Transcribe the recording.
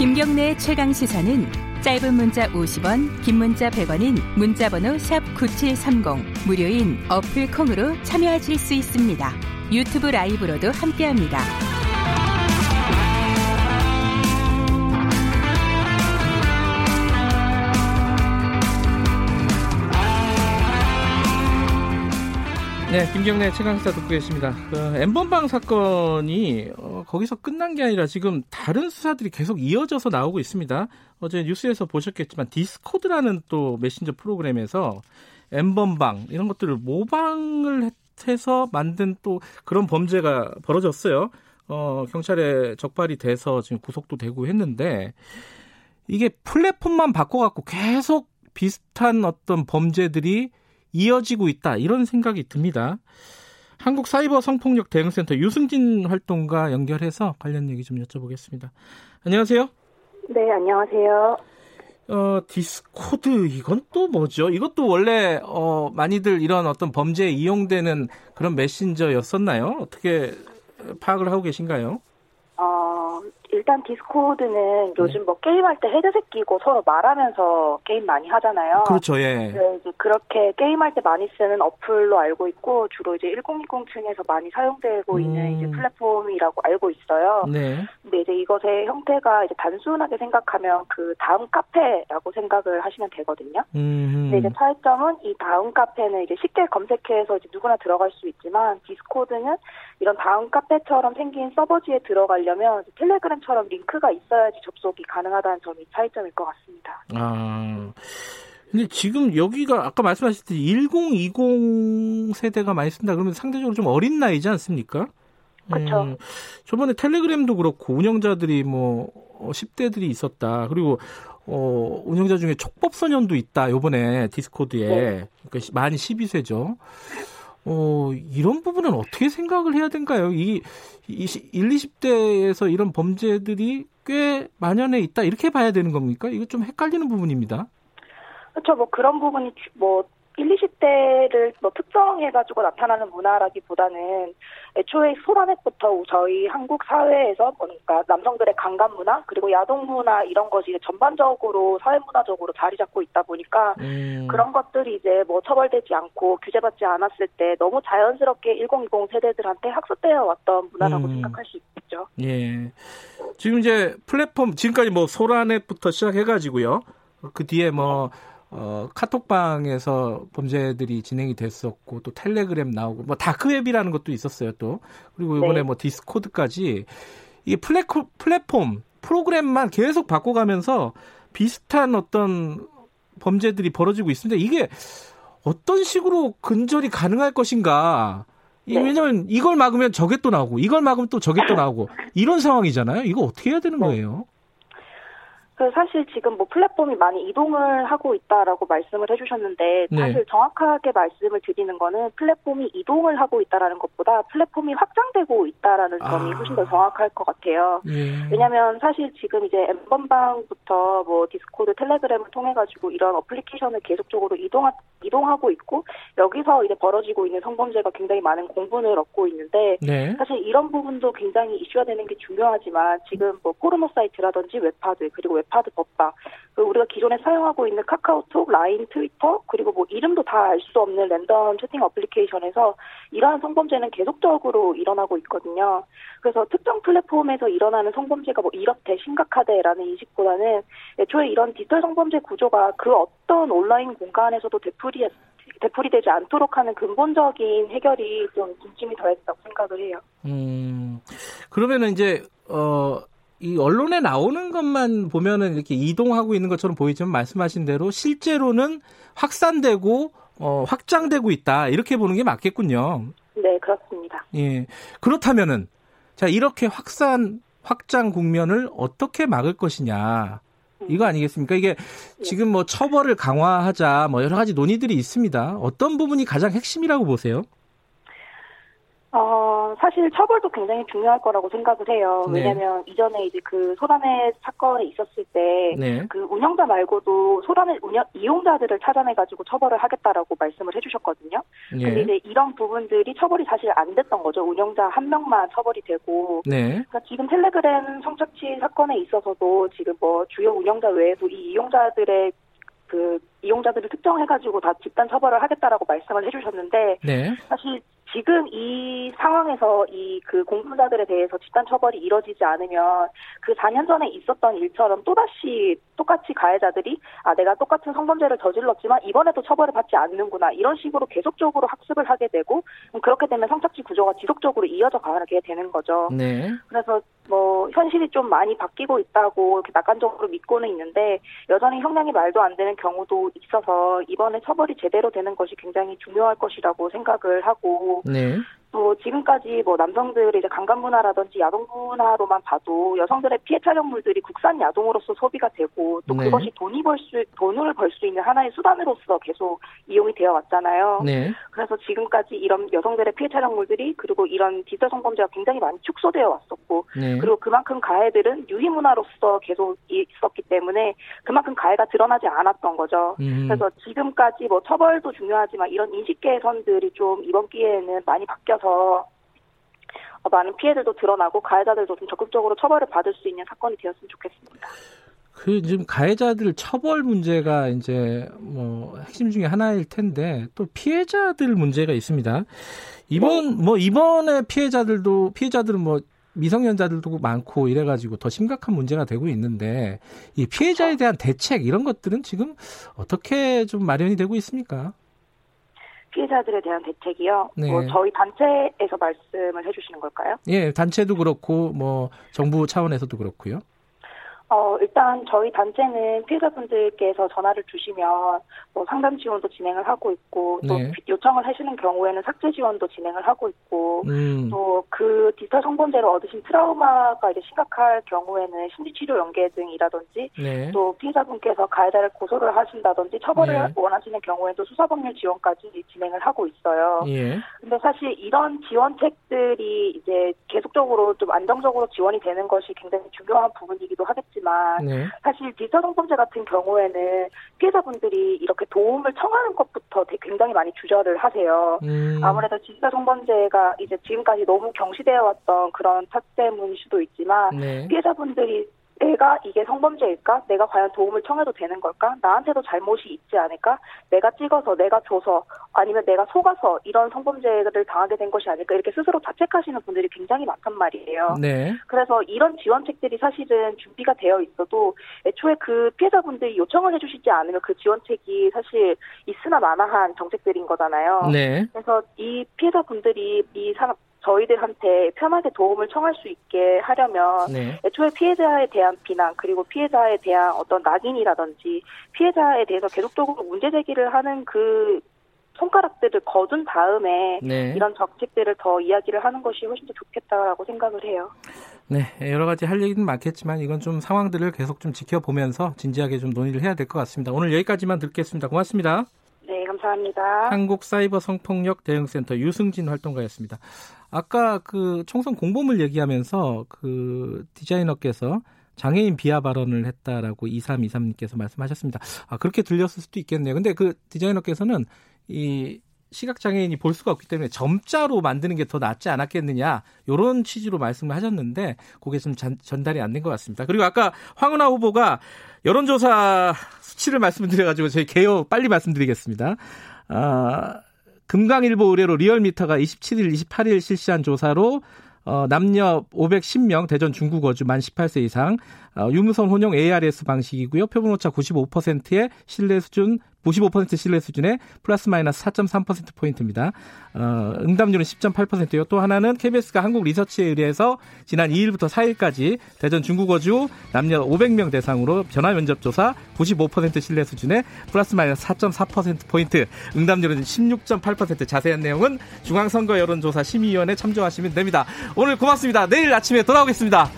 김경래 최강 시사는 짧은 문자 50원, 긴 문자 100원인 문자번호 샵 #9730 무료인 어플 콩으로 참여하실 수 있습니다. 유튜브 라이브로도 함께합니다. 네, 김경래 최강시사 듣고 계십니다. 그 엠번방 사건이 어, 거기서 끝난 게 아니라 지금 다른 수사들이 계속 이어져서 나오고 있습니다. 어제 뉴스에서 보셨겠지만 디스코드라는 또 메신저 프로그램에서 엠번방 이런 것들을 모방을 해서 만든 또 그런 범죄가 벌어졌어요. 어, 경찰에 적발이 돼서 지금 구속도 되고 했는데 이게 플랫폼만 바꿔갖고 계속 비슷한 어떤 범죄들이 이어지고 있다 이런 생각이 듭니다. 한국 사이버 성폭력 대응센터 유승진 활동가 연결해서 관련 얘기 좀 여쭤보겠습니다. 안녕하세요. 네, 안녕하세요. 어, 디스코드 이건 또 뭐죠? 이것도 원래 어, 많이들 이런 어떤 범죄에 이용되는 그런 메신저였었나요? 어떻게 파악을 하고 계신가요? 어, 일단 디스코드는 요즘 뭐 게임할 때 헤드셋 끼고 서로 말하면서 게임 많이 하잖아요. 그렇죠, 예. 네, 이제 그렇게 게임할 때 많이 쓰는 어플로 알고 있고 주로 이제 1020층에서 많이 사용되고 음. 있는 이제 플랫폼이라고 알고 있어요. 네. 이제 이것의 형태가 이제 단순하게 생각하면 그 다음 카페라고 생각을 하시면 되거든요. 음. 근데 이제 차이점은 이 다음 카페는 이제 쉽게 검색해서 이제 누구나 들어갈 수 있지만 디스코드는 이런 다음 카페처럼 생긴 서버지에 들어가려면 텔레그램처럼 링크가 있어야지 접속이 가능하다는 점이 차이점일 것 같습니다. 아. 근데 지금 여기가 아까 말씀하셨듯이 1020 세대가 많이 쓴다 그러면 상대적으로 좀 어린 나이지 않습니까? 그쵸. 음, 저번에 텔레그램도 그렇고 운영자들이 뭐 어, 10대들이 있었다. 그리고 어, 운영자 중에 촉법소년도 있다. 요번에 디스코드에. 네. 그러니까 만 12세죠. 어, 이런 부분은 어떻게 생각을 해야 될까요? 이, 이 1, 20대에서 이런 범죄들이 꽤 만연해 있다. 이렇게 봐야 되는 겁니까? 이거 좀 헷갈리는 부분입니다. 그렇죠. 뭐 그런 부분이 주- 뭐 1, 20대를 뭐 특정해가지고 나타나는 문화라기보다는 애초에 소라넷부터 저희 한국 사회에서 그러니까 남성들의 강간 문화 그리고 야동 문화 이런 것이 전반적으로 사회 문화적으로 자리 잡고 있다 보니까 음, 그런 것들이 이제 뭐 처벌되지 않고 규제받지 않았을 때 너무 자연스럽게 1020 세대들한테 학습되어 왔던 문화라고 음. 생각할 수 있죠. 예. 지금 이제 플랫폼, 지금까지 뭐 소라넷부터 시작해가지고요. 그 뒤에 뭐, 어, 카톡방에서 범죄들이 진행이 됐었고, 또 텔레그램 나오고, 뭐 다크웹이라는 것도 있었어요, 또. 그리고 이번에 네. 뭐 디스코드까지. 이게 플랫폼, 플랫폼, 프로그램만 계속 바꿔가면서 비슷한 어떤 범죄들이 벌어지고 있습니다. 이게 어떤 식으로 근절이 가능할 것인가. 이- 네. 왜냐면 이걸 막으면 저게 또 나오고, 이걸 막으면 또 저게 또 나오고, 이런 상황이잖아요. 이거 어떻게 해야 되는 네. 거예요? 그 사실 지금 뭐 플랫폼이 많이 이동을 하고 있다라고 말씀을 해주셨는데 네. 사실 정확하게 말씀을 드리는 거는 플랫폼이 이동을 하고 있다라는 것보다 플랫폼이 확장되고 있다라는 점이 아. 훨씬 더 정확할 것 같아요. 예. 왜냐하면 사실 지금 이제 엔번방부터 뭐 디스코드, 텔레그램을 통해 가지고 이런 어플리케이션을 계속적으로 이동하, 이동하고 있고 여기서 이제 벌어지고 있는 성범죄가 굉장히 많은 공분을 얻고 있는데 네. 사실 이런 부분도 굉장히 이슈화 되는 게 중요하지만 지금 뭐 포르노 사이트라든지 웹하드 그리고 웹하드 법방 그 우리가 기존에 사용하고 있는 카카오톡, 라인, 트위터 그리고 뭐 이름도 다 알 수 없는 랜덤 채팅 어플리케이션에서 이러한 성범죄는 계속적으로 일어나고 있거든요. 그래서 특정 플랫폼에서 일어나는 성범죄가 뭐 이렇대 심각하대라는 인식보다는 애초에 이런 디지털 성범죄 구조가 그 어떤 온라인 공간에서도 되풀이 되풀이되지 않도록 하는 근본적인 해결이 좀 중심이 더했다고 생각을 해요. 음, 그러면은 이제, 어, 이 언론에 나오는 것만 보면은 이렇게 이동하고 있는 것처럼 보이지만 말씀하신 대로 실제로는 확산되고, 어, 확장되고 있다. 이렇게 보는 게 맞겠군요. 네, 그렇습니다. 예. 그렇다면은, 자, 이렇게 확산, 확장 국면을 어떻게 막을 것이냐. 이거 아니겠습니까? 이게 지금 뭐 처벌을 강화하자 뭐 여러 가지 논의들이 있습니다. 어떤 부분이 가장 핵심이라고 보세요? 어, 사실 처벌도 굉장히 중요할 거라고 생각을 해요. 네. 왜냐면 이전에 이제 그 소란의 사건이 있었을 때, 네. 그 운영자 말고도 소란의 운영, 이용자들을 찾아내가지고 처벌을 하겠다라고 말씀을 해주셨거든요. 근데 예. 이제 이런 부분들이 처벌이 사실 안 됐던 거죠. 운영자 한 명만 처벌이 되고. 네. 그러니까 지금 텔레그램 성착취 사건에 있어서도 지금 뭐 주요 운영자 외에도 이 이용자들의 그 이용자들을 특정해가지고 다 집단 처벌을 하겠다라고 말씀을 해주셨는데 네. 사실 지금 이 상황에서 이 그 공분자들에 대해서 집단 처벌이 이뤄지지 않으면 그 4년 전에 있었던 일처럼 또다시 똑같이 가해자들이 아 내가 똑같은 성범죄를 저질렀지만 이번에도 처벌을 받지 않는구나 이런 식으로 계속적으로 학습을 하게 되고 음, 그렇게 되면 성착취 구조가 지속적으로 이어져 가게 되는 거죠. 네. 그래서 뭐 현실이 좀 많이 바뀌고 있다고 이렇게 낙관적으로 믿고는 있는데 여전히 형량이 말도 안 되는 경우도 있어서 이번에 처벌이 제대로 되는 것이 굉장히 중요할 것이라고 생각을 하고 네. 또 지금까지 뭐 남성들의 이제 강간 문화라든지 야동 문화로만 봐도 여성들의 피해 촬영물들이 국산 야동으로서 소비가 되고 또 네. 그것이 돈이 벌 수 돈을 벌 수 있는 하나의 수단으로서 계속 이용이 되어 왔잖아요. 네. 그래서 지금까지 이런 여성들의 피해 촬영물들이 그리고 이런 디지털 성범죄가 굉장히 많이 축소되어 왔었고 네. 그리고 그만큼 가해들은 유희 문화로서 계속 있었기 때문에 그만큼 가해가 드러나지 않았던 거죠. 음. 그래서 지금까지 뭐 처벌도 중요하지만 이런 인식 개선들이 좀 이번 기회에는 많이 바뀌 어서 어, 많은 피해들도 드러나고 가해자들도 좀 적극적으로 처벌을 받을 수 있는 사건이 되었으면 좋겠습니다. 그 지금 가해자들 처벌 문제가 이제 뭐 핵심 중에 하나일 텐데 또 피해자들 문제가 있습니다. 이번 뭐 이번에 피해자들도 피해자들은 뭐 미성년자들도 많고 이래가지고 더 심각한 문제가 되고 있는데 이 피해자에 대한 대책 이런 것들은 지금 어떻게 좀 마련이 되고 있습니까? 피해자들에 대한 대책이요. 네. 뭐 저희 단체에서 말씀을 해주시는 걸까요? 예, 단체도 그렇고 뭐 정부 차원에서도 그렇고요. 어, 일단 저희 단체는 피해자분들께서 전화를 주시면 뭐 상담 지원도 진행을 하고 있고 또 네. 요청을 하시는 경우에는 삭제 지원도 진행을 하고 있고 음, 또그 디지털 성범죄로 얻으신 트라우마가 이제 심각할 경우에는 심리치료 연계 등이라든지 네. 또 피해자분께서 가해자를 고소를 하신다든지 처벌을 네. 원하시는 경우에도 수사법률 지원까지 진행을 하고 있어요. 예. 근데 사실 이런 지원책들이 이제 계속적으로 좀 안정적으로 지원이 되는 것이 굉장히 중요한 부분이기도 하겠지 만 네. 사실 디지털 성범죄 같은 경우에는 피해자분들이 이렇게 도움을 청하는 것부터 굉장히 많이 주저를 하세요. 음, 아무래도 디지털 성범죄가 이제 지금까지 너무 경시되어 왔던 그런 탓 때문일 수도 있지만 네. 피해자분들이 내가 이게 성범죄일까? 내가 과연 도움을 청해도 되는 걸까? 나한테도 잘못이 있지 않을까? 내가 찍어서, 내가 줘서, 아니면 내가 속아서 이런 성범죄를 당하게 된 것이 아닐까? 이렇게 스스로 자책하시는 분들이 굉장히 많단 말이에요. 네. 그래서 이런 지원책들이 사실은 준비가 되어 있어도 애초에 그 피해자분들이 요청을 해주시지 않으면 그 지원책이 사실 있으나 마나한 정책들인 거잖아요. 네. 그래서 이 피해자분들이 이 사람 저희들한테 편하게 도움을 청할 수 있게 하려면 네. 애초에 피해자에 대한 비난 그리고 피해자에 대한 어떤 낙인이라든지 피해자에 대해서 계속적으로 문제 제기를 하는 그 손가락들을 거둔 다음에 네. 이런 정책들을 더 이야기를 하는 것이 훨씬 더 좋겠다라고 생각을 해요. 네, 여러 가지 할 얘기는 많겠지만 이건 좀 상황들을 계속 좀 지켜보면서 진지하게 좀 논의를 해야 될 것 같습니다. 오늘 여기까지만 듣겠습니다. 고맙습니다. 네, 감사합니다. 한국 사이버 성폭력 대응센터 유승진 활동가였습니다. 아까 그 총선 공보물 얘기하면서 그 디자이너께서 장애인 비하 발언을 했다라고 2323님께서 말씀하셨습니다. 아, 그렇게 들렸을 수도 있겠네요. 근데 그 디자이너께서는 이 시각장애인이 볼 수가 없기 때문에 점자로 만드는 게 더 낫지 않았겠느냐 이런 취지로 말씀을 하셨는데 그게 좀 전, 전달이 안 된 것 같습니다. 그리고 아까 황운하 후보가 여론조사 수치를 말씀드려가지고 저희 개요 빨리 말씀드리겠습니다. 아, 금강일보 의뢰로 리얼미터가 27일, 28일 실시한 조사로 어, 남녀 510명 대전 중구 거주 만 18세 이상 어, 유무선 혼용 ARS 방식이고요. 표본 오차 95%의 신뢰 수준 95% 신뢰 수준의 플러스 마이너스 4.3% 포인트입니다. 어, 응답률은 10.8%요. 또 하나는 KBS가 한국 리서치에 의뢰해서 지난 2일부터 4일까지 대전 중구 거주 남녀 500명 대상으로 전화 면접 조사 95% 신뢰 수준의 플러스 마이너스 4.4% 포인트 응답률은 16.8% 자세한 내용은 중앙선거 여론조사 심의위원회 참조하시면 됩니다. 오늘 고맙습니다. 내일 아침에 돌아오겠습니다.